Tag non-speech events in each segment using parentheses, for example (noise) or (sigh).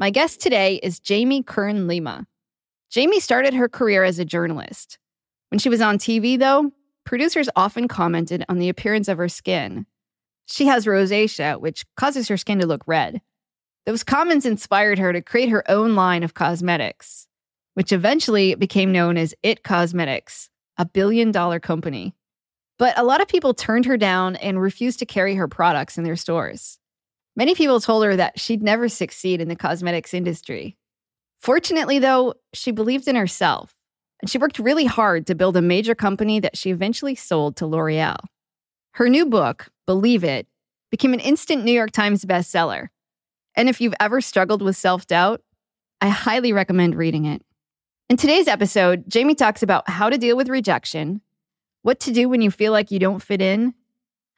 My guest today is Jamie Kern Lima. Jamie started her career as a journalist. When she was on TV, though, producers often commented on the appearance of her skin. She has rosacea, which causes her skin to look red. Those comments inspired her to create her own line of cosmetics, which eventually became known as IT Cosmetics, a billion dollar company. But a lot of people turned her down and refused to carry her products in their stores. Many people told her that she'd never succeed in the cosmetics industry. Fortunately, though, she believed in herself, and she worked really hard to build a major company that she eventually sold to L'Oreal. Her new book, Believe It, became an instant New York Times bestseller. And if you've ever struggled with self doubt, I highly recommend reading it. In today's episode, Jamie talks about how to deal with rejection, what to do when you feel like you don't fit in,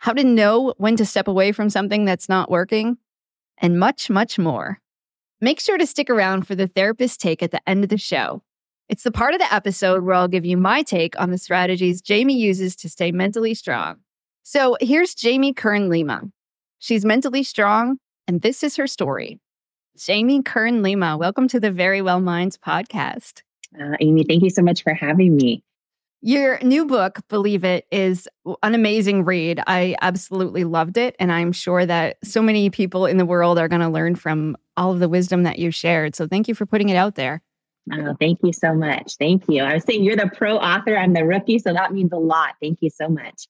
how to know when to step away from something that's not working, and much, much more. Make sure to stick around for the therapist take at the end of the show. It's the part of the episode where I'll give you my take on the strategies Jamie uses to stay mentally strong. So here's Jamie Kern Lima. She's mentally strong, and this is her story. Jamie Kern Lima, welcome to the Verywell Minds podcast. Uh, Amy, thank you so much for having me. Your new book, Believe It, is an amazing read. I absolutely loved it. And I'm sure that so many people in the world are going to learn from all of the wisdom that you shared. So thank you for putting it out there. Oh, thank you so much. Thank you. I was saying you're the pro author, I'm the rookie. So that means a lot. Thank you so much.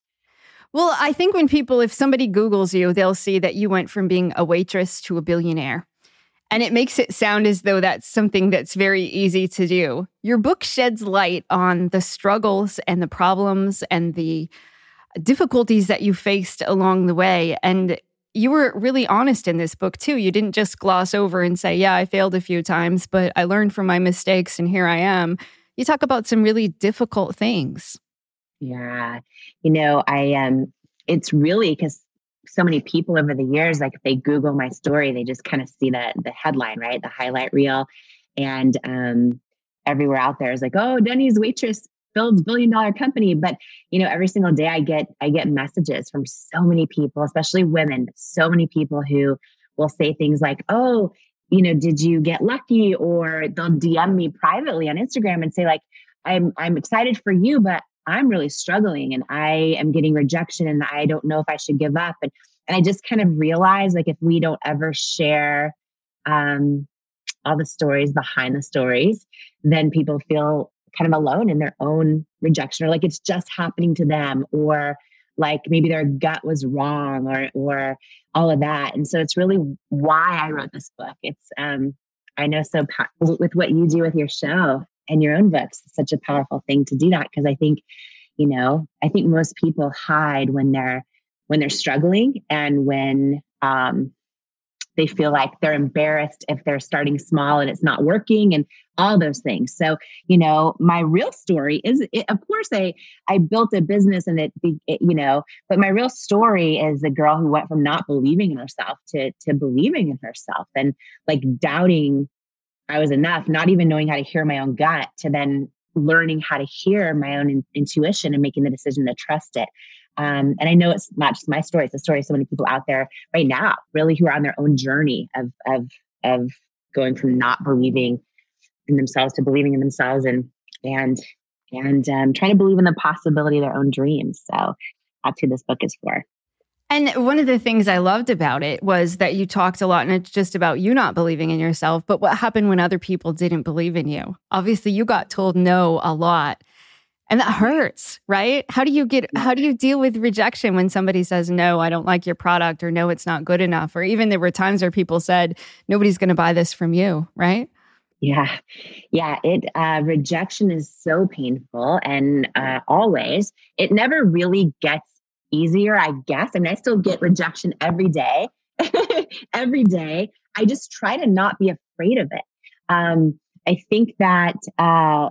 Well, I think when people, if somebody Googles you, they'll see that you went from being a waitress to a billionaire. And it makes it sound as though that's something that's very easy to do. Your book sheds light on the struggles and the problems and the difficulties that you faced along the way. And you were really honest in this book, too. You didn't just gloss over and say, Yeah, I failed a few times, but I learned from my mistakes and here I am. You talk about some really difficult things. Yeah. You know, I um it's really because so many people over the years, like if they Google my story, they just kind of see that the headline, right? The highlight reel. And um, everywhere out there is like, oh, Denny's waitress builds billion dollar company. But you know, every single day I get I get messages from so many people, especially women, so many people who will say things like, oh, you know, did you get lucky? Or they'll DM me privately on Instagram and say, like, I'm I'm excited for you, but I'm really struggling and I am getting rejection and I don't know if I should give up. And and I just kind of realized like if we don't ever share um all the stories behind the stories, then people feel kind of alone in their own rejection or like it's just happening to them or like maybe their gut was wrong or or all of that. And so it's really why I wrote this book. It's um I know so with what you do with your show, and your own books it's such a powerful thing to do that because i think you know i think most people hide when they're when they're struggling and when um, they feel like they're embarrassed if they're starting small and it's not working and all those things. So you know my real story is it, of course i i built a business and it, it, you know but my real story is a girl who went from not believing in herself to to believing in herself and like doubting I was enough, not even knowing how to hear my own gut, to then learning how to hear my own in- intuition and making the decision to trust it. Um, and I know it's not just my story; it's the story of so many people out there right now, really, who are on their own journey of of of going from not believing in themselves to believing in themselves, and and and um, trying to believe in the possibility of their own dreams. So that's who this book is for. And one of the things I loved about it was that you talked a lot, and it's just about you not believing in yourself. But what happened when other people didn't believe in you? Obviously, you got told no a lot. And that hurts, right? How do you get how do you deal with rejection when somebody says no, I don't like your product or no, it's not good enough or even there were times where people said nobody's going to buy this from you, right? Yeah. Yeah, it uh rejection is so painful and uh always it never really gets easier, I guess. I mean, I still get rejection every day. (laughs) every day. I just try to not be afraid of it. Um, I think that uh,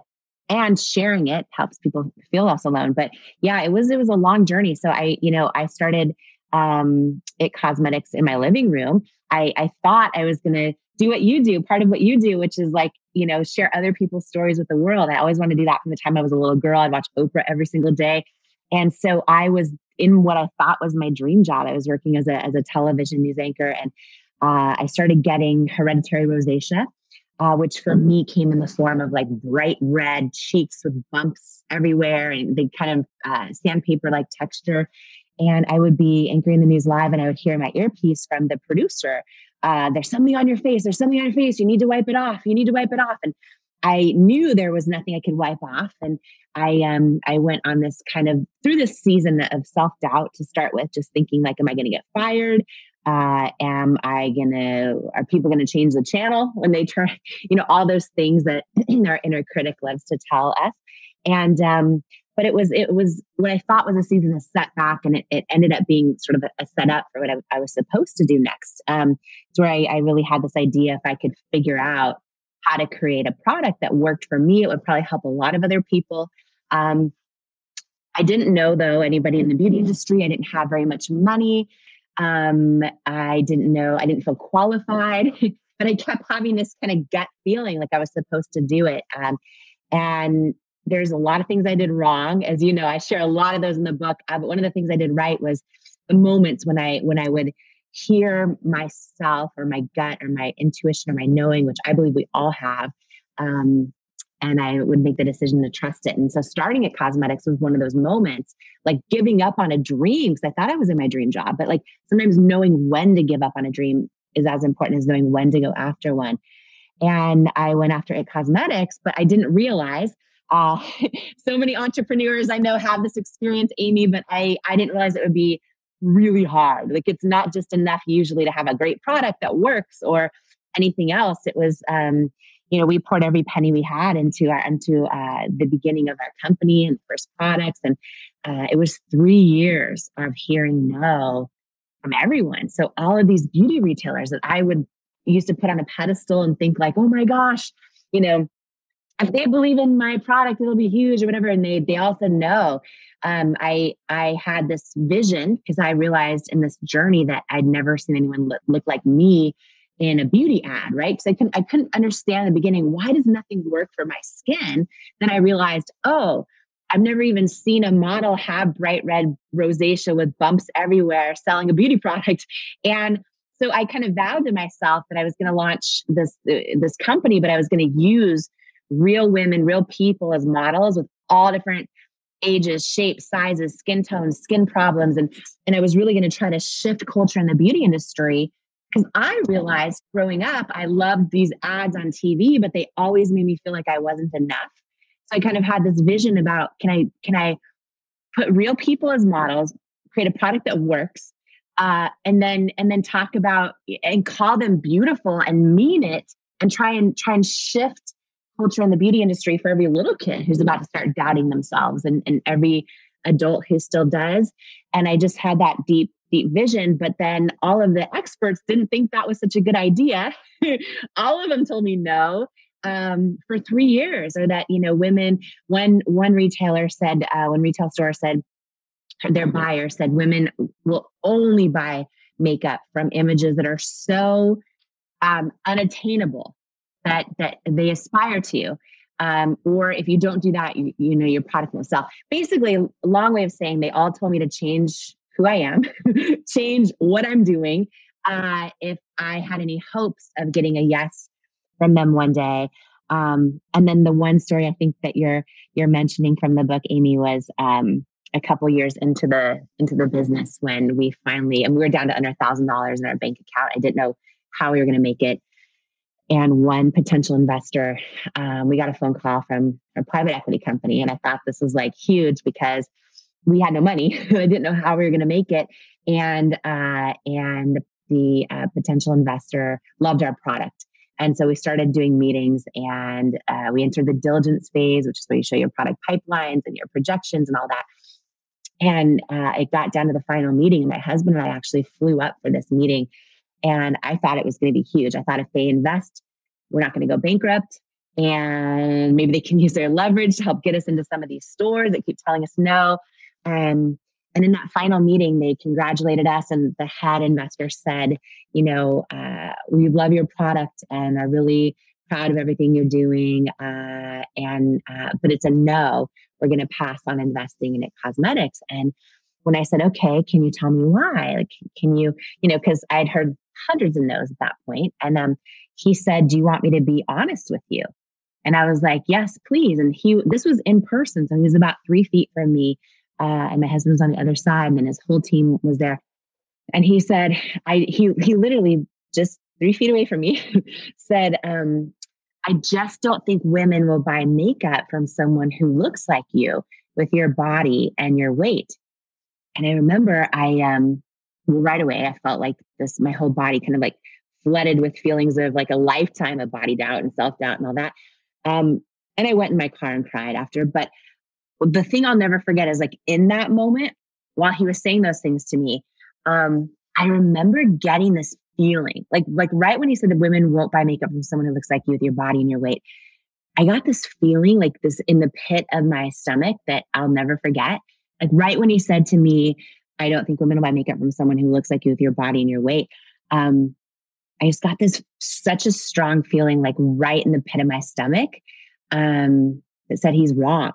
and sharing it helps people feel less alone. But yeah, it was it was a long journey. So I, you know, I started um, IT Cosmetics in my living room. I, I thought I was gonna do what you do, part of what you do, which is like, you know, share other people's stories with the world. I always wanted to do that from the time I was a little girl. I'd watch Oprah every single day. And so I was in what I thought was my dream job. I was working as a, as a television news anchor and uh, I started getting hereditary rosacea, uh, which for me came in the form of like bright red cheeks with bumps everywhere and the kind of uh, sandpaper like texture. And I would be anchoring the news live and I would hear my earpiece from the producer. Uh, there's something on your face. There's something on your face. You need to wipe it off. You need to wipe it off. And I knew there was nothing I could wipe off. And I um I went on this kind of through this season of self-doubt to start with, just thinking like, am I gonna get fired? Uh, am I gonna are people gonna change the channel when they turn, (laughs) you know, all those things that (clears throat) our inner critic loves to tell us. And um, but it was it was what I thought was a season of setback, and it, it ended up being sort of a, a setup for what I, I, was supposed to do next. Um, it's where I, I really had this idea if I could figure out how to create a product that worked for me, it would probably help a lot of other people. Um, I didn't know though anybody in the beauty industry. I didn't have very much money. Um, I didn't know. I didn't feel qualified, (laughs) but I kept having this kind of gut feeling like I was supposed to do it. Um, and there's a lot of things I did wrong, as you know. I share a lot of those in the book. Uh, but one of the things I did right was the moments when I when I would hear myself or my gut or my intuition or my knowing, which I believe we all have. Um, and I would make the decision to trust it. And so starting at cosmetics was one of those moments, like giving up on a dream, because I thought I was in my dream job. But like sometimes knowing when to give up on a dream is as important as knowing when to go after one. And I went after IT Cosmetics, but I didn't realize uh, (laughs) so many entrepreneurs I know have this experience, Amy, but I, I didn't realize it would be really hard. Like it's not just enough usually to have a great product that works or anything else. It was, um, you know, we poured every penny we had into our into uh, the beginning of our company and first products, and uh, it was three years of hearing no from everyone. So all of these beauty retailers that I would used to put on a pedestal and think like, oh my gosh, you know, if they believe in my product, it'll be huge or whatever. And they they all said no. Um, I I had this vision because I realized in this journey that I'd never seen anyone look, look like me in a beauty ad, right? Because I couldn't I couldn't understand in the beginning why does nothing work for my skin. Then I realized, oh, I've never even seen a model have bright red rosacea with bumps everywhere selling a beauty (laughs) product. And so I kind of vowed to myself that I was going to launch this uh, this company, but I was going to use real women, real people as models with all different ages, shapes, sizes, skin tones, skin problems. And, and I was really going to try to shift culture in the beauty industry because I realized growing up, I loved these ads on TV, but they always made me feel like I wasn't enough. So I kind of had this vision about can I can I put real people as models, create a product that works, uh, and then and then talk about and call them beautiful and mean it, and try and try and shift culture in the beauty industry for every little kid who's about to start doubting themselves and, and every adult who still does. And I just had that deep, deep vision. But then all of the experts didn't think that was such a good idea. (laughs) all of them told me no um, for three years, or that, you know, women, one, one retailer said, uh, one retail store said, their buyer said women will only buy makeup from images that are so um, unattainable that that they aspire to um, or if you don't do that you, you know your product will sell. Basically a long way of saying they all told me to change who i am (laughs) change what i'm doing uh, if i had any hopes of getting a yes from them one day. Um, and then the one story i think that you're you're mentioning from the book amy was um, a couple years into the into the business when we finally and we were down to under a thousand dollars in our bank account. I didn't know how we were going to make it and one potential investor, um, we got a phone call from a private equity company. And I thought this was like huge because we had no money. (laughs) I didn't know how we were going to make it. And, uh, and the uh, potential investor loved our product. And so we started doing meetings and uh, we entered the diligence phase, which is where you show your product pipelines and your projections and all that. And uh, it got down to the final meeting. My husband and I actually flew up for this meeting And I thought it was going to be huge. I thought if they invest, we're not going to go bankrupt. And maybe they can (laughs) use their leverage to help get us into some of these stores that keep telling us no. And and in that final meeting, they congratulated us, and the head investor said, "You know, uh, we love your product and are really proud of everything you're doing. Uh, and uh, but it's a no. We're going to pass on investing in IT Cosmetics." And when I said, "Okay, can you tell me why? Like, can you, you know, because I'd heard hundreds of no's at that point, and um, he said, "Do you want me to be honest with you?" And I was like, "Yes, please." And he, this was in person, so he was about three feet from me, uh, and my husband was on the other side, and then his whole team was there. And he said, "I." He he literally just three feet away from me (laughs) said, um, I just don't think women will buy makeup from someone who looks like you with your body and your weight. And I remember I um right away I felt like this my whole body kind of like flooded with feelings of like a lifetime of body doubt and self-doubt and all that. Um and I went in my car and cried after. But the thing I'll never forget is like in that moment, while he was saying those things to me, um, I remember getting this feeling like like right when he said that women won't buy makeup from someone who looks like you with your body and your weight i got this feeling like this in the pit of my stomach that i'll never forget like right when he said to me i don't think women will buy makeup from someone who looks like you with your body and your weight um i just got this such a strong feeling like right in the pit of my stomach um that said he's wrong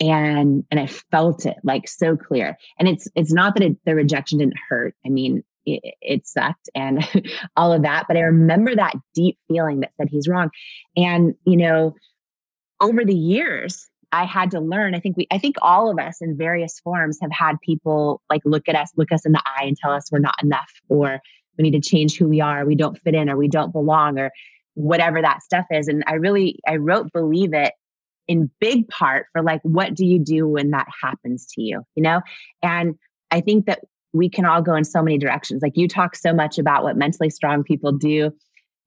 and and i felt it like so clear and it's it's not that it, the rejection didn't hurt i mean it, it sucked and (laughs) all of that. But I remember that deep feeling that said he's wrong. And, you know, over the years, I had to learn. I think we, I think all of us in various forms have had people like look at us, look us in the eye and tell us we're not enough or we need to change who we are, we don't fit in or we don't belong or whatever that stuff is. And I really, I wrote Believe It in big part for like, what do you do when that happens to you? You know? And I think that we can all go in so many directions. Like you talk so much about what mentally strong people do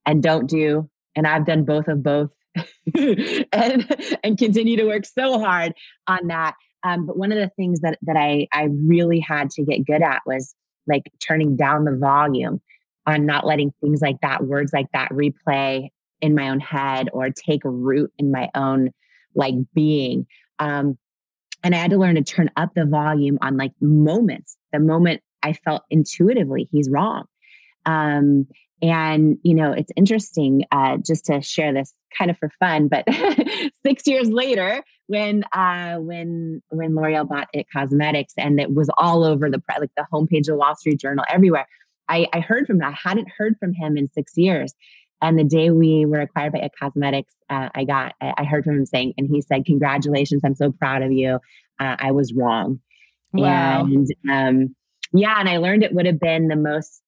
and don't do. And I've done both of both (laughs) and, and continue to work so hard on that. Um, but one of the things that, that I, I really had to get good at was like turning down the volume on not letting things like that, words like that replay in my own head or take root in my own like being. Um, and I had to learn to turn up the volume on like moments, the moment I felt intuitively he's wrong. Um, and you know, it's interesting uh, just to share this kind of for fun. But (laughs) six years later, when uh, when when L'Oreal bought IT Cosmetics, and it was all over the like the homepage of the Wall Street Journal, everywhere. I, I heard from him. I hadn't heard from him in six years. And the day we were acquired by IT Cosmetics, uh, I got, I heard from him saying, and he said, "Congratulations! I'm so proud of you. Uh, I was wrong." Wow. And um, yeah, and I learned it would have been the most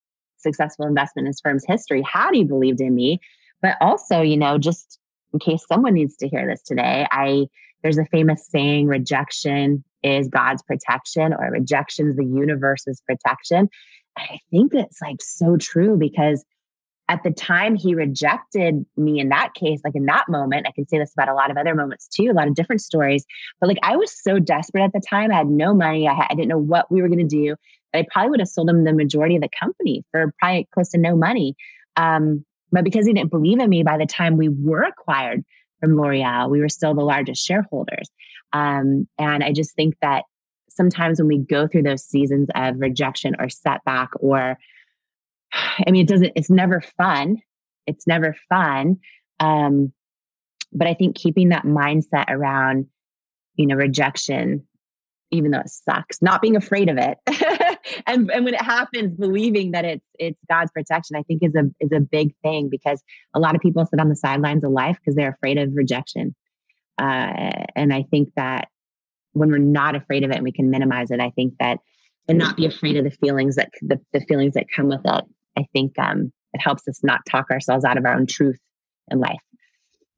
successful investment in his firm's history had he believed in me. But also, you know, just in case someone needs to hear this today, I there's a famous saying: rejection is God's protection, or rejection is the universe's protection. And I think it's like so true because at the time he rejected me in that case, like in that moment, I can say this about a lot of other moments too, a lot of different stories. But like I was so desperate at the time, I had no money, I, had, I didn't know what we were going to do. I probably would have sold him the majority of the company for probably close to no money. Um, but because he didn't believe in me, by the time we were acquired from L'Oreal, we were still the largest shareholders. Um, and I just think that sometimes when we go through those seasons of rejection or setback or I mean, it doesn't, it's never fun. It's never fun. Um, but I think keeping that mindset around, you know, rejection, even though it sucks, not being afraid of it. (laughs) and, and when it happens, believing that it's, it's God's protection, I think is a, is a big thing because a lot of people sit on the sidelines of life because they're afraid of rejection. Uh, and I think that when we're not afraid of it and we can minimize it, I think that and not be afraid of the feelings that the, the feelings that come with it I think um, it helps us not talk ourselves out of our own truth in life.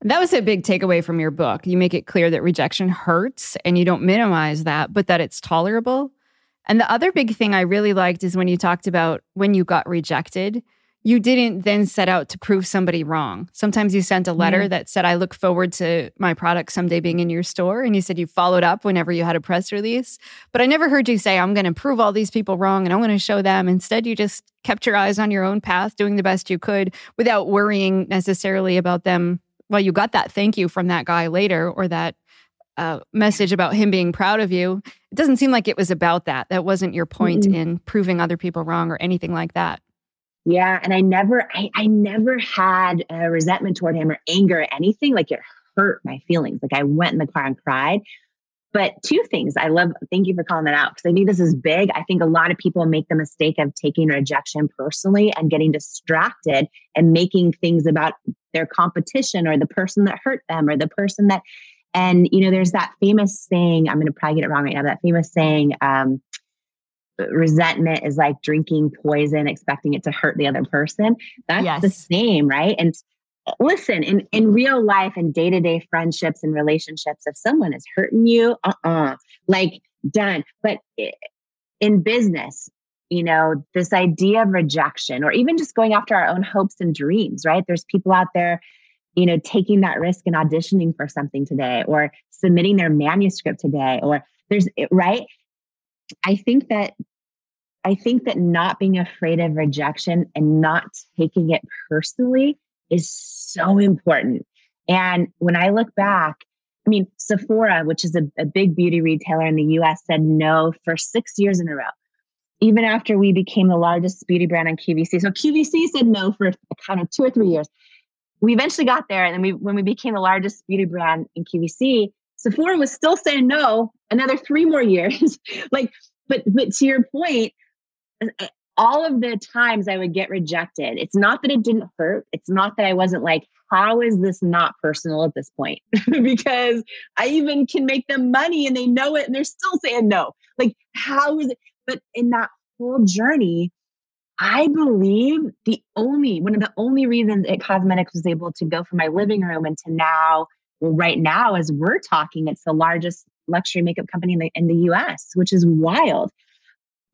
That was a big takeaway from your book. You make it clear that rejection hurts and you don't minimize that, but that it's tolerable. And the other big thing I really liked is when you talked about when you got rejected, you didn't then set out to prove somebody wrong. Sometimes you sent a letter mm-hmm. that said, I look forward to my product someday being in your store. And you said you followed up whenever you had a press release. But I never heard you say, I'm going to prove all these people wrong and I'm going to show them. Instead, you just kept your eyes on your own path, doing the best you could without worrying necessarily about them. Well, you got that thank you from that guy later or that uh, message about him being proud of you. It doesn't seem like it was about that. That wasn't your point mm-hmm. in proving other people wrong or anything like that. Yeah. And I never, I, I never had a resentment toward him or anger or anything. Like it hurt my feelings. Like I went in the car and cried. But two things I love, thank you for calling that out because I think this is big. I think a lot of people make the mistake of taking rejection personally and getting distracted and making things about their competition or the person that hurt them or the person that, and you know, there's that famous saying, I'm going to probably get it wrong right now, that famous saying, um, resentment is like drinking poison, expecting it to hurt the other person. That's yes. the same, right? And listen, in, in real life and day to day friendships and relationships, if someone is hurting you, uh uh-uh, uh like done. But in business, you know, this idea of rejection or even just going after our own hopes and dreams, right? There's people out there, you know, taking that risk and auditioning for something today or submitting their manuscript today or there's right I think that I think that not being afraid of rejection and not taking it personally is so important. And when I look back, I mean, Sephora, which is a, a, big beauty retailer in the US, said no for six years in a row, even after we became the largest beauty brand on QVC. So QVC said no for kind of two or three years. We eventually got there. And then we, when we became the largest beauty brand in QVC, Sephora was still saying no another three more years. (laughs) like, but but to your point, uh, all of the times I would get rejected, it's not that it didn't hurt. It's not that I wasn't like, how is this not personal at this point? (laughs) because I even can make them money and they know it and they're still saying no. Like, how is it? But in that whole journey, I believe the only one of the only reasons IT Cosmetics was able to go from my living room into now well, right now, as we're talking, it's the largest luxury makeup company in the, in the US, which is wild.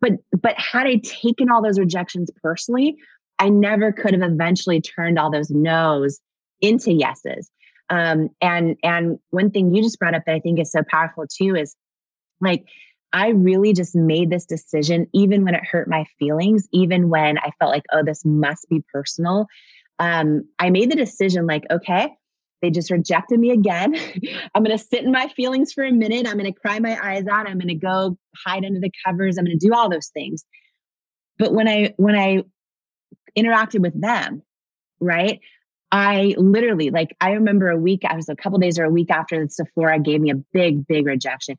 But but had I taken all those rejections personally, I never could have eventually turned all those no's into yeses. Um, and and one thing you just brought up that I think is so powerful too is like I really just made this decision, even when it hurt my feelings, even when I felt like, oh, this must be personal. Um, I made the decision like, okay, they just rejected me again. (laughs) I'm going to sit in my feelings for a minute. I'm going to cry my eyes out. I'm going to go hide under the covers. I'm going to do all those things. But when I when I interacted with them, right? I literally like I remember a week I was a couple days or a week after that Sephora gave me a big big rejection.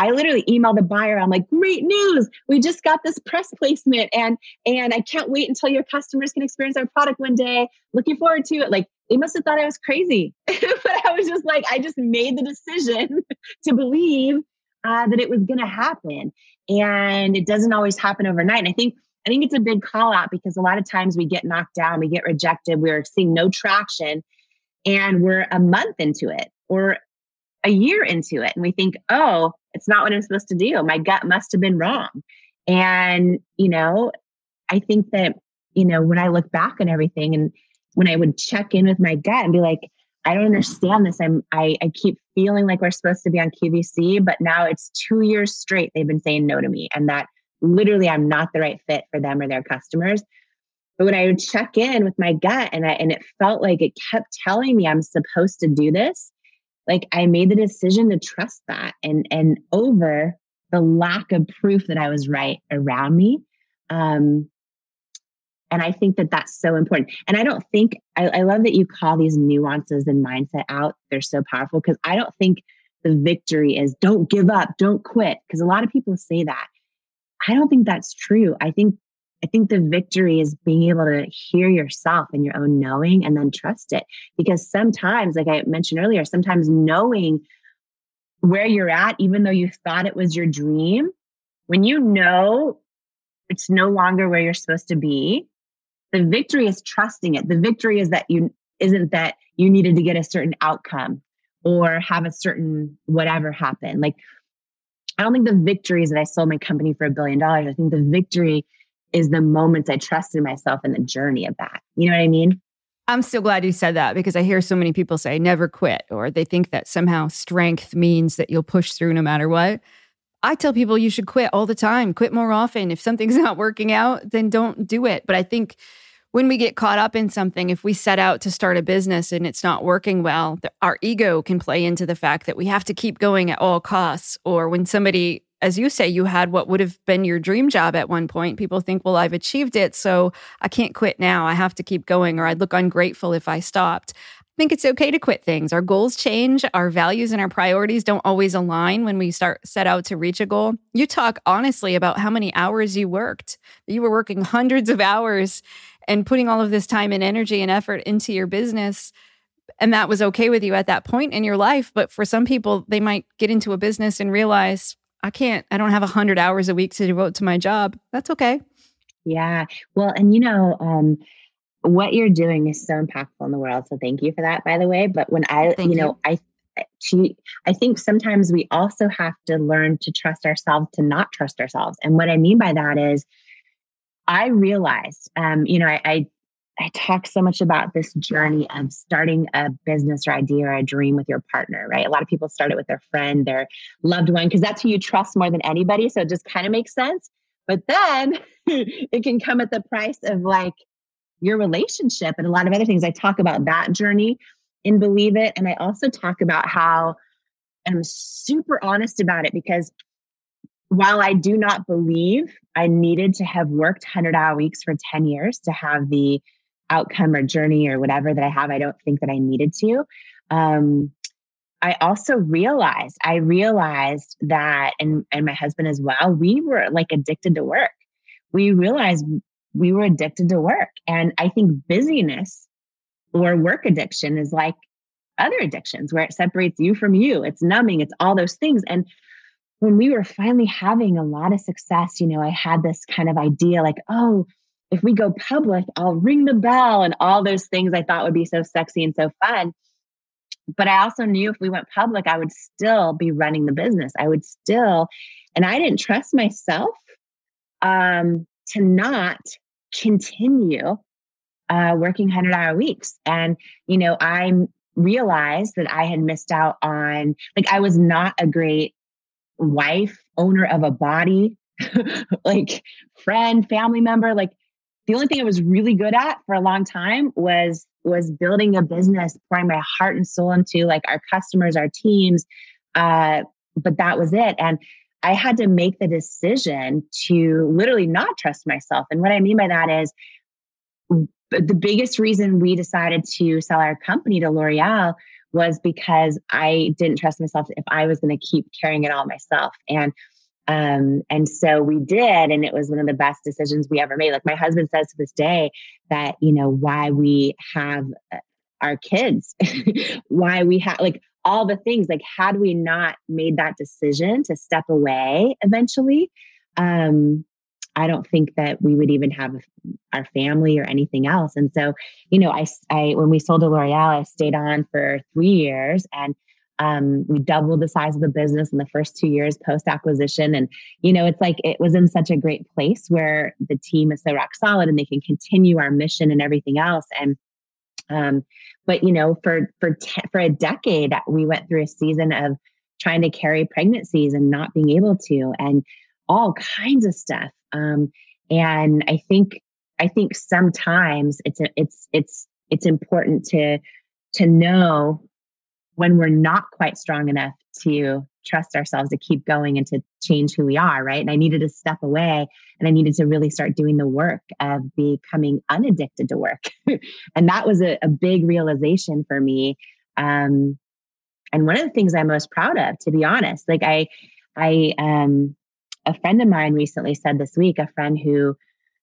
I literally emailed the buyer. I'm like, great news. We just got this press placement and and I can't wait until your customers can experience our product one day. Looking forward to it. Like they must have thought I was crazy. (laughs) but I was just like, I just made the decision (laughs) to believe uh, that it was going to happen. And it doesn't always happen overnight. And I think I think it's a big call out because a lot of times we get knocked down, we get rejected, we're seeing no traction, and we're a month into it or a year into it, and we think, oh, it's not what I'm supposed to do. My gut must have been wrong. And you know, I think that you know when I look back on everything and when I would check in with my gut and be like, I don't understand this. I'm I, I keep feeling like we're supposed to be on QVC, but now it's two years straight they've been saying no to me, and that literally I'm not the right fit for them or their customers. But when I would check in with my gut and I and it felt like it kept telling me I'm supposed to do this, like I made the decision to trust that and and over the lack of proof that I was right around me. Um, and I think that that's so important. And I don't think, I, I love that you call these nuances and mindset out. They're so powerful because I don't think the victory is don't give up, don't quit. Because a lot of people say that. I don't think that's true. I think I think the victory is being able to hear yourself and your own knowing and then trust it. Because sometimes, like I mentioned earlier, sometimes knowing where you're at, even though you thought it was your dream, when you know it's no longer where you're supposed to be, the victory is trusting it. The victory is that you isn't that you needed to get a certain outcome or have a certain whatever happen. Like I don't think the victory is that I sold my company for a billion dollars. I think the victory is the moments I trusted myself in the journey of that. You know what I mean? I'm so glad you said that because I hear so many people say never quit, or they think that somehow strength means that you'll push through no matter what. I tell people you should quit all the time, quit more often. If something's (laughs) not working out, then don't do it. But I think when we get caught up in something, if we set out to start a business and it's not working well, our ego can play into the fact that we have to keep going at all costs. Or when somebody, as you say, you had what would have been your dream job at one point, people think, well, I've achieved it. So I can't quit now. I have to keep going, or I'd look ungrateful if I stopped. I think it's okay to quit things. Our goals change, our values and our priorities don't always align when we start set out to reach a goal. You talk honestly about how many hours you worked. You were working (laughs) hundreds of hours and putting all of this time and energy and effort into your business and that was okay with you at that point in your life but for some people they might get into a business and realize i can't i don't have 100 hours a week to devote to my job that's okay yeah well and you know um what you're doing is so impactful in the world so thank you for that by the way but when i thank you know you. i she, I think sometimes we also have to learn to trust ourselves to not trust ourselves. And what I mean by that is I realized, um, you know, I, I I talk so much about this journey of starting a business or idea or a dream with your partner, right? A lot of people start it with their friend, their loved one, because that's who you trust more than anybody. So it just kind of makes sense. But then (laughs) it can come at the price of like your relationship and a lot of other things. I talk about that journey in Believe It. And I also talk about how I'm super honest about it because while I do not believe I needed to have worked 100 hour weeks for 10 years to have the outcome or journey or whatever that I have, I don't think that I needed to. Um, I also realized, I realized that, and, and my husband as well, we were like addicted to work. We realized we were addicted to work. And I think busyness or work addiction is like other addictions where it separates you from you. It's numbing, it's all those things. And when we were finally having a lot of success, you know, I had this kind of idea like, oh, if we go public, I'll ring the bell and all those things I thought would be so sexy and so fun. But I also knew if we went public, I would still be running the business. I would still, and I didn't trust myself um, to not continue uh, working 100 hour weeks. And, you know, I realized that I had missed out on, like, I was not a great wife, owner of a body, (laughs) like friend, family member. Like the only thing I was really good at for a long time was was building a business, pouring my heart and soul into like our customers, our teams. Uh, but that was it. And I had to make the decision to literally not trust myself. And what I mean by that is the biggest reason we decided to sell our company to L'Oreal was because I didn't trust myself if I was going to keep carrying it all myself. And um, and so we did, and it was one of the best decisions we ever made. Like my husband says to this day that, you know, why we have uh, our kids, (laughs) why we have like all the things, like had we not made that decision to step away eventually, um, I don't think that we would even have our family or anything else. And so, you know, I, I when we sold to L'Oreal, I stayed on for three years and um, we doubled the size of the business in the first two years post acquisition. And, you know, it's like it was in such a great place where the team is so rock solid and they can continue our mission and everything else. And, um, but you know, for for te- for a decade, we went through a season of trying to carry pregnancies and not being able to, and all kinds of stuff. Um, and I think I think sometimes it's a, it's it's it's important to to know when we're not quite strong enough to trust ourselves to keep going and to change who we are, right? And I needed to step away and I needed to really start doing the work of becoming unaddicted to work. (laughs) and that was a, a, big realization for me. Um, and one of the things I'm most proud of, to be honest, like I, I, um, a friend of mine recently said this week, a friend who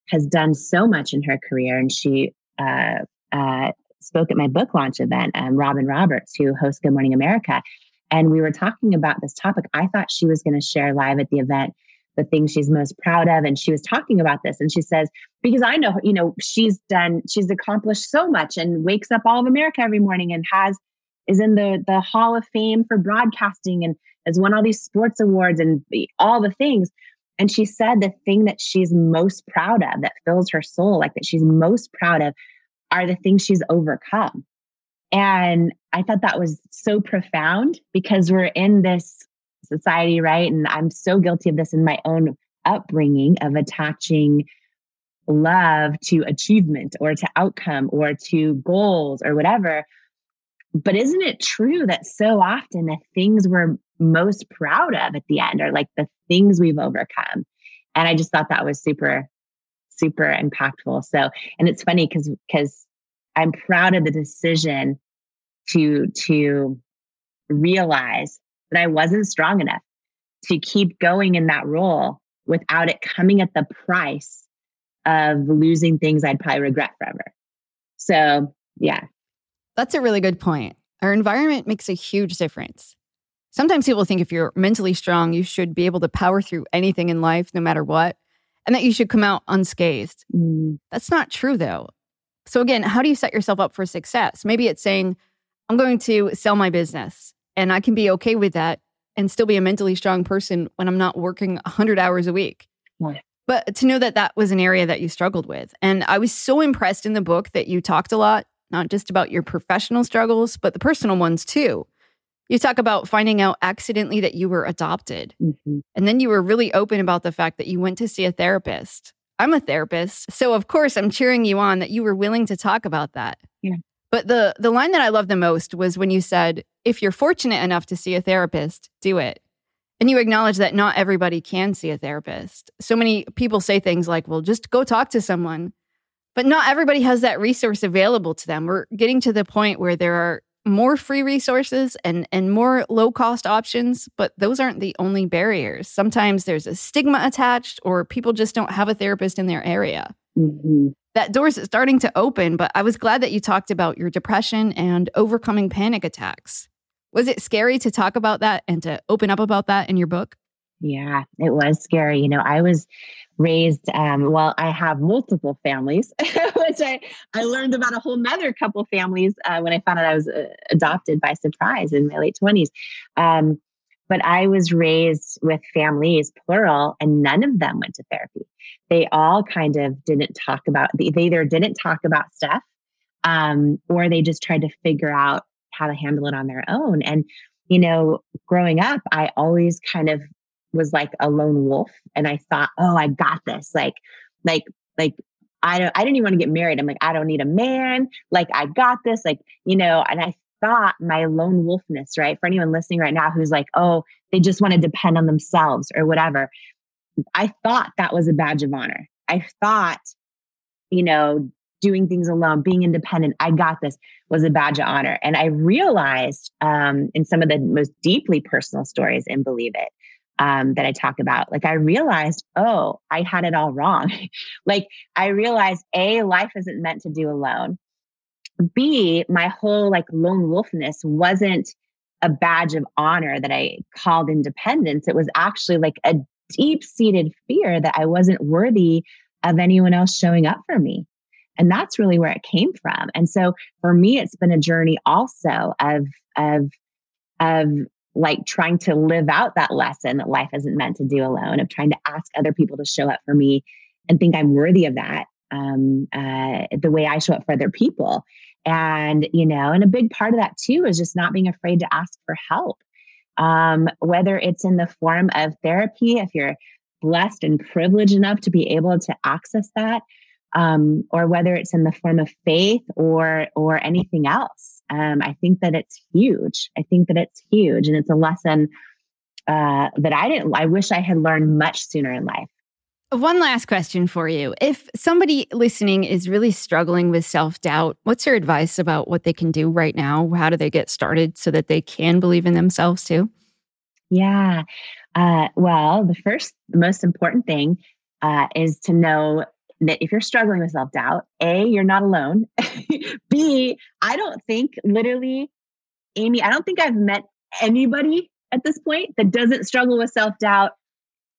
has done so much in her career, and she uh, uh, spoke at my book launch event, um, Robin Roberts, who hosts Good Morning America. And we were talking about this topic. I thought she was going to share live at the event the things she's most proud of. And she was talking about this. And she says, because I know, you know, she's done, she's accomplished so much and wakes up all of America every morning and has, is in the, the Hall of Fame for broadcasting and has won all these sports awards and all the things. And she said the thing that she's most proud of, that fills her soul, like that she's most proud of, are the things she's overcome. And I thought that was so profound because we're in this society, right? And I'm so guilty of this in my own upbringing of attaching love to achievement or to outcome or to goals or whatever. But isn't it true that so often the things we're most proud of at the end are like the things we've overcome? And I just thought that was super, super impactful. So, and it's funny because, because I'm proud of the decision to, to realize that I wasn't strong enough to keep going in that role without it coming at the price of losing things I'd probably regret forever. So, yeah. That's a really good point. Our environment makes a huge difference. Sometimes people think if you're mentally strong, you should be able to power through anything in life, no matter what, and that you should come out unscathed. Mm. That's not true, though. So, again, how do you set yourself up for success? Maybe it's saying, I'm going to sell my business and I can be okay with that and still be a mentally strong person when I'm not working 100 hours a week. Yeah. But to know that that was an area that you struggled with. And I was so impressed in the book that you talked a lot, not just about your professional struggles, but the personal ones too. You talk about finding out accidentally that you were adopted. Mm-hmm. And then you were really open about the fact that you went to see a therapist. I'm a therapist. So, of course, I'm cheering you on that you were willing to talk about that. Yeah. But the the line that I love the most was when you said, "If you're fortunate enough to see a therapist, do it." And you acknowledge that not everybody can see a therapist. So many people say things like, "Well, just go talk to someone." But not everybody has that resource available to them. We're getting to the point where there are more free resources and and more low cost options, but those aren't the only barriers. Sometimes there's a stigma attached or people just don't have a therapist in their area. Mm-hmm that door's starting to open, but I was glad that you talked about your depression and overcoming panic attacks. Was it scary to talk about that and to open up about that in your book? Yeah, it was scary. You know, I was raised, um, well, I have multiple families, (laughs) which I, I learned about a whole nother couple families uh, when I found out I was uh, adopted by surprise in my late 20s. Um, but I was raised with families, plural, and none of them went to therapy. They all kind of didn't talk about, they either didn't talk about stuff um, or they just tried to figure out how to handle it on their own. And, you know, growing up, I always kind of was like a lone wolf and I thought, oh, I got this. Like, like, like, I don't, I didn't even want to get married. I'm like, I don't need a man. Like, I got this. Like, you know, and I thought my lone wolfness, right? For anyone listening right now who's like, oh, they just want to depend on themselves or whatever. I thought that was a badge of honor. I thought, you know, doing things alone, being independent, I got this was a badge of honor. And I realized um, in some of the most deeply personal stories in Believe It um, that I talk about, like I realized, oh, I had it all wrong. (laughs) like I realized, A, life isn't meant to do alone. B, my whole like lone wolfness wasn't a badge of honor that I called independence. It was actually like a deep seated fear that I wasn't worthy of anyone else showing up for me. And that's really where it came from. And so for me, it's been a journey also of, of, of like trying to live out that lesson that life isn't meant to do alone, of trying to ask other people to show up for me and think I'm worthy of that um, uh, the way I show up for other people. And, you know, and a big part of that too is just not being afraid to ask for help. Um, whether it's in the form of therapy, if you're blessed and privileged enough to be able to access that, um, or whether it's in the form of faith or or anything else. Um, I think that it's huge. I think that it's huge, and it's a lesson uh, that I didn't. I wish I had learned much sooner in life. One last question for you. If somebody listening is really struggling with self doubt, what's your advice about what they can do right now? How do they get started so that they can believe in themselves too? Yeah. Uh, well, the first, the most important thing uh, is to know that if you're struggling with self doubt, A, you're not alone. (laughs) B, I don't think literally, Amy, I don't think I've met anybody at this point that doesn't struggle with self doubt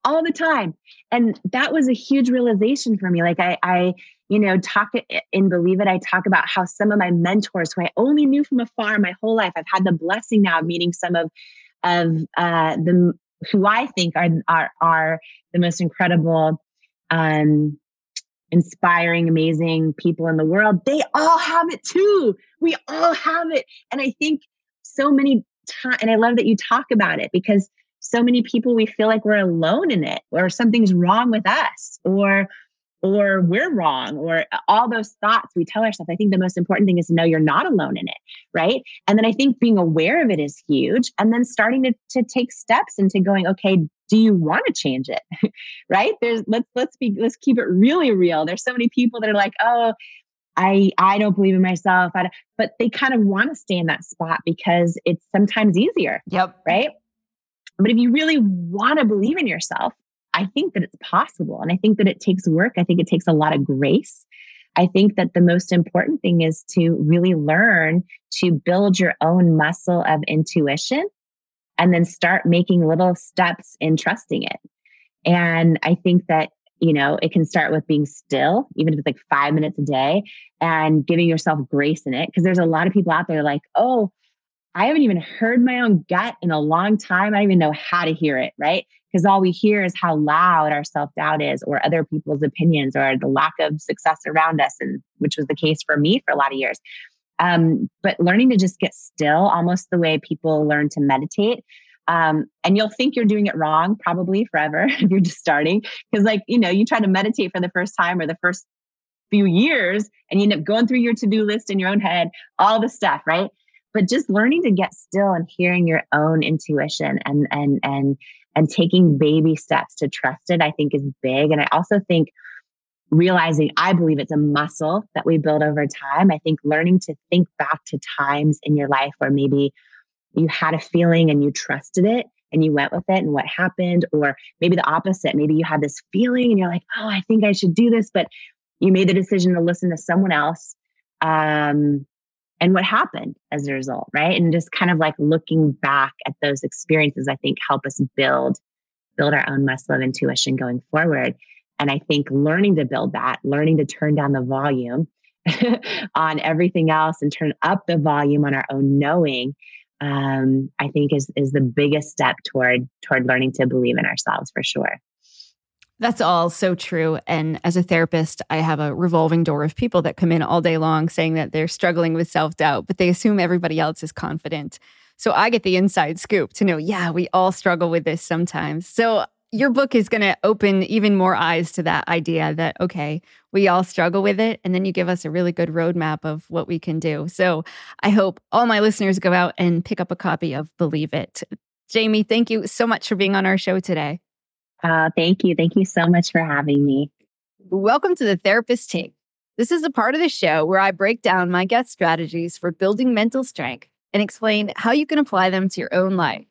all the time. And that was a huge realization for me. Like I, I, you know, talk in Believe It, I talk about how some of my mentors who I only knew from afar my whole life, I've had the blessing now of meeting some of of uh, the who I think are are are the most incredible, um, inspiring, amazing people in the world, they all have it too. We all have it, and I think so many times, and I love that you talk about it because so many people we feel like we're alone in it, or something's wrong with us, or or we're wrong or uh, all those thoughts we tell ourselves. I think the most important thing is to know you're not alone in it right? And then i think being aware of it is huge. And then starting to, to take steps into going okay do you want to change it (laughs) right there's let's let's be let's keep it really real there's so many people that are like oh I I don't believe in myself. but they kind of want to stay in that spot because it's sometimes easier. Yep. Right. But if you really want to believe in yourself, I think that it's possible. And I think that it takes work. I think it takes a lot of grace. I think that the most important thing is to really learn to build your own muscle of intuition and then start making little steps in trusting it. And I think that, you know, it can start with being still, even if it's like five minutes a day and giving yourself grace in it. Because there's a lot of people out there like, oh, I haven't even heard my own gut in a long time. I don't even know how to hear it, right? Because all we hear is how loud our self doubt is, or other people's opinions, or the lack of success around us, and which was the case for me for a lot of years. Um, but learning to just get still, almost the way people learn to meditate. Um, and you'll think you're doing it wrong probably forever (laughs) if you're just starting. Because, like, you know, you try to meditate for the first time or the first few years and you end up going through your to do list in your own head, all the stuff, right? but just learning to get still and hearing your own intuition and and and and taking baby steps to trust it i think is big and i also think realizing i believe it's a muscle that we build over time i think learning to think back to times in your life where maybe you had a feeling and you trusted it and you went with it and what happened or maybe the opposite maybe you had this feeling and you're like oh i think i should do this but you made the decision to listen to someone else um, and what happened as a result, right? And just kind of like looking back at those experiences, I think help us build build our own muscle of intuition going forward. And I think learning to build that, learning to turn down the volume (laughs) on everything else and turn up the volume on our own knowing, um, I think is is the biggest step toward toward learning to believe in ourselves for sure. That's all so true. And as a therapist, I have a revolving door of people that come in all day long saying that they're struggling with self doubt, but they assume everybody else is confident. So I get the inside scoop to know, yeah, we all struggle with this sometimes. So your book is going to open even more eyes to that idea that, okay, we all struggle with it. And then you give us a really good roadmap of what we can do. So I hope all my listeners go out and pick up a copy of Believe It. Jamie, thank you so much for being on our show today. Uh, thank you. Thank you so much for having me. Welcome to the Therapist Take. This is a part of the show where I break down my guest strategies for building mental strength and explain how you can apply them to your own life.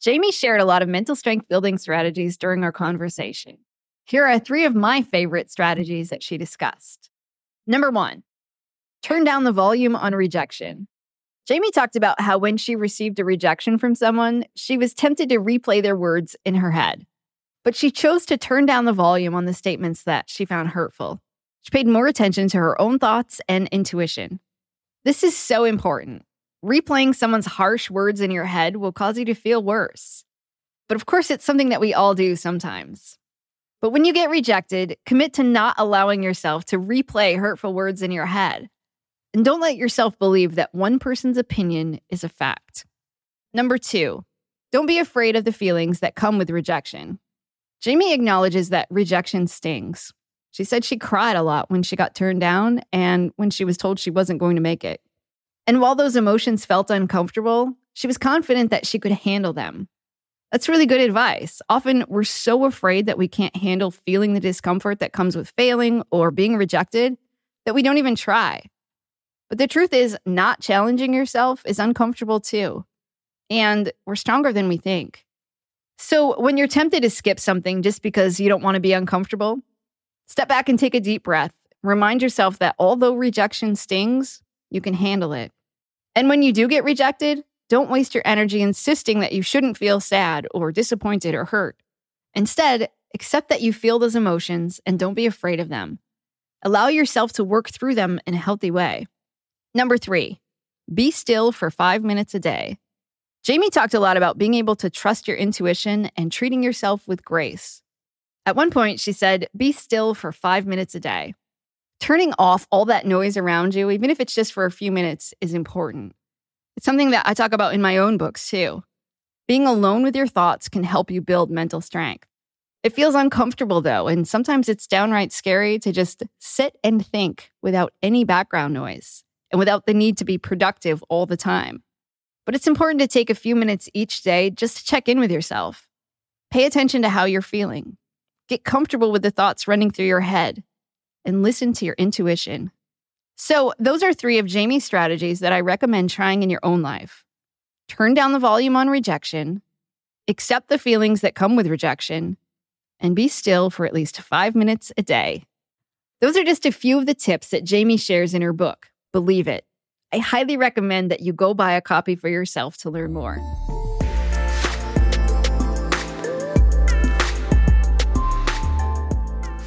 Jamie shared a lot of mental strength building strategies during our conversation. Here are three of my favorite strategies that she discussed. Number one, turn down the volume on rejection. Jamie talked about how when she received a rejection from someone, she was tempted to replay their words in her head but she chose to turn down the volume on the statements that she found hurtful. She paid more attention to her own thoughts and intuition. This is so important. Replaying someone's harsh words in your head will cause you to feel worse. But of course, it's something that we all do sometimes. But when you get rejected, commit to not allowing yourself to replay hurtful words in your head. And don't let yourself believe that one person's opinion is a fact. Number two, don't be afraid of the feelings that come with rejection. Jamie acknowledges that rejection stings. She said she cried a lot when she got turned down and when she was told she wasn't going to make it. And while those emotions felt uncomfortable, she was confident that she could handle them. That's really good advice. Often we're so afraid that we can't handle feeling the discomfort that comes with failing or being rejected that we don't even try. But the truth is, not challenging yourself is uncomfortable too. And we're stronger than we think. So, when you're tempted to skip something just because you don't want to be uncomfortable, step back and take a deep breath. Remind yourself that although rejection stings, you can handle it. And when you do get rejected, don't waste your energy insisting that you shouldn't feel sad or disappointed or hurt. Instead, accept that you feel those emotions and don't be afraid of them. Allow yourself to work through them in a healthy way. Number three, be still for five minutes a day. Jamie talked a lot about being able to trust your intuition and treating yourself with grace. At one point, she said, Be still for five minutes a day. Turning off all that noise around you, even if it's just for a few minutes, is important. It's something that I talk about in my own books too. Being alone with your thoughts can help you build mental strength. It feels uncomfortable though, and sometimes it's downright scary to just sit and think without any background noise and without the need to be productive all the time. But it's important to take a few minutes each day just to check in with yourself. Pay attention to how you're feeling. Get comfortable with the thoughts running through your head and listen to your intuition. So, those are three of Jamie's strategies that I recommend trying in your own life. Turn down the volume on rejection, accept the feelings that come with rejection, and be still for at least five minutes a day. Those are just a few of the tips that Jamie shares in her book, Believe It. I highly recommend that you go buy a copy for yourself to learn more.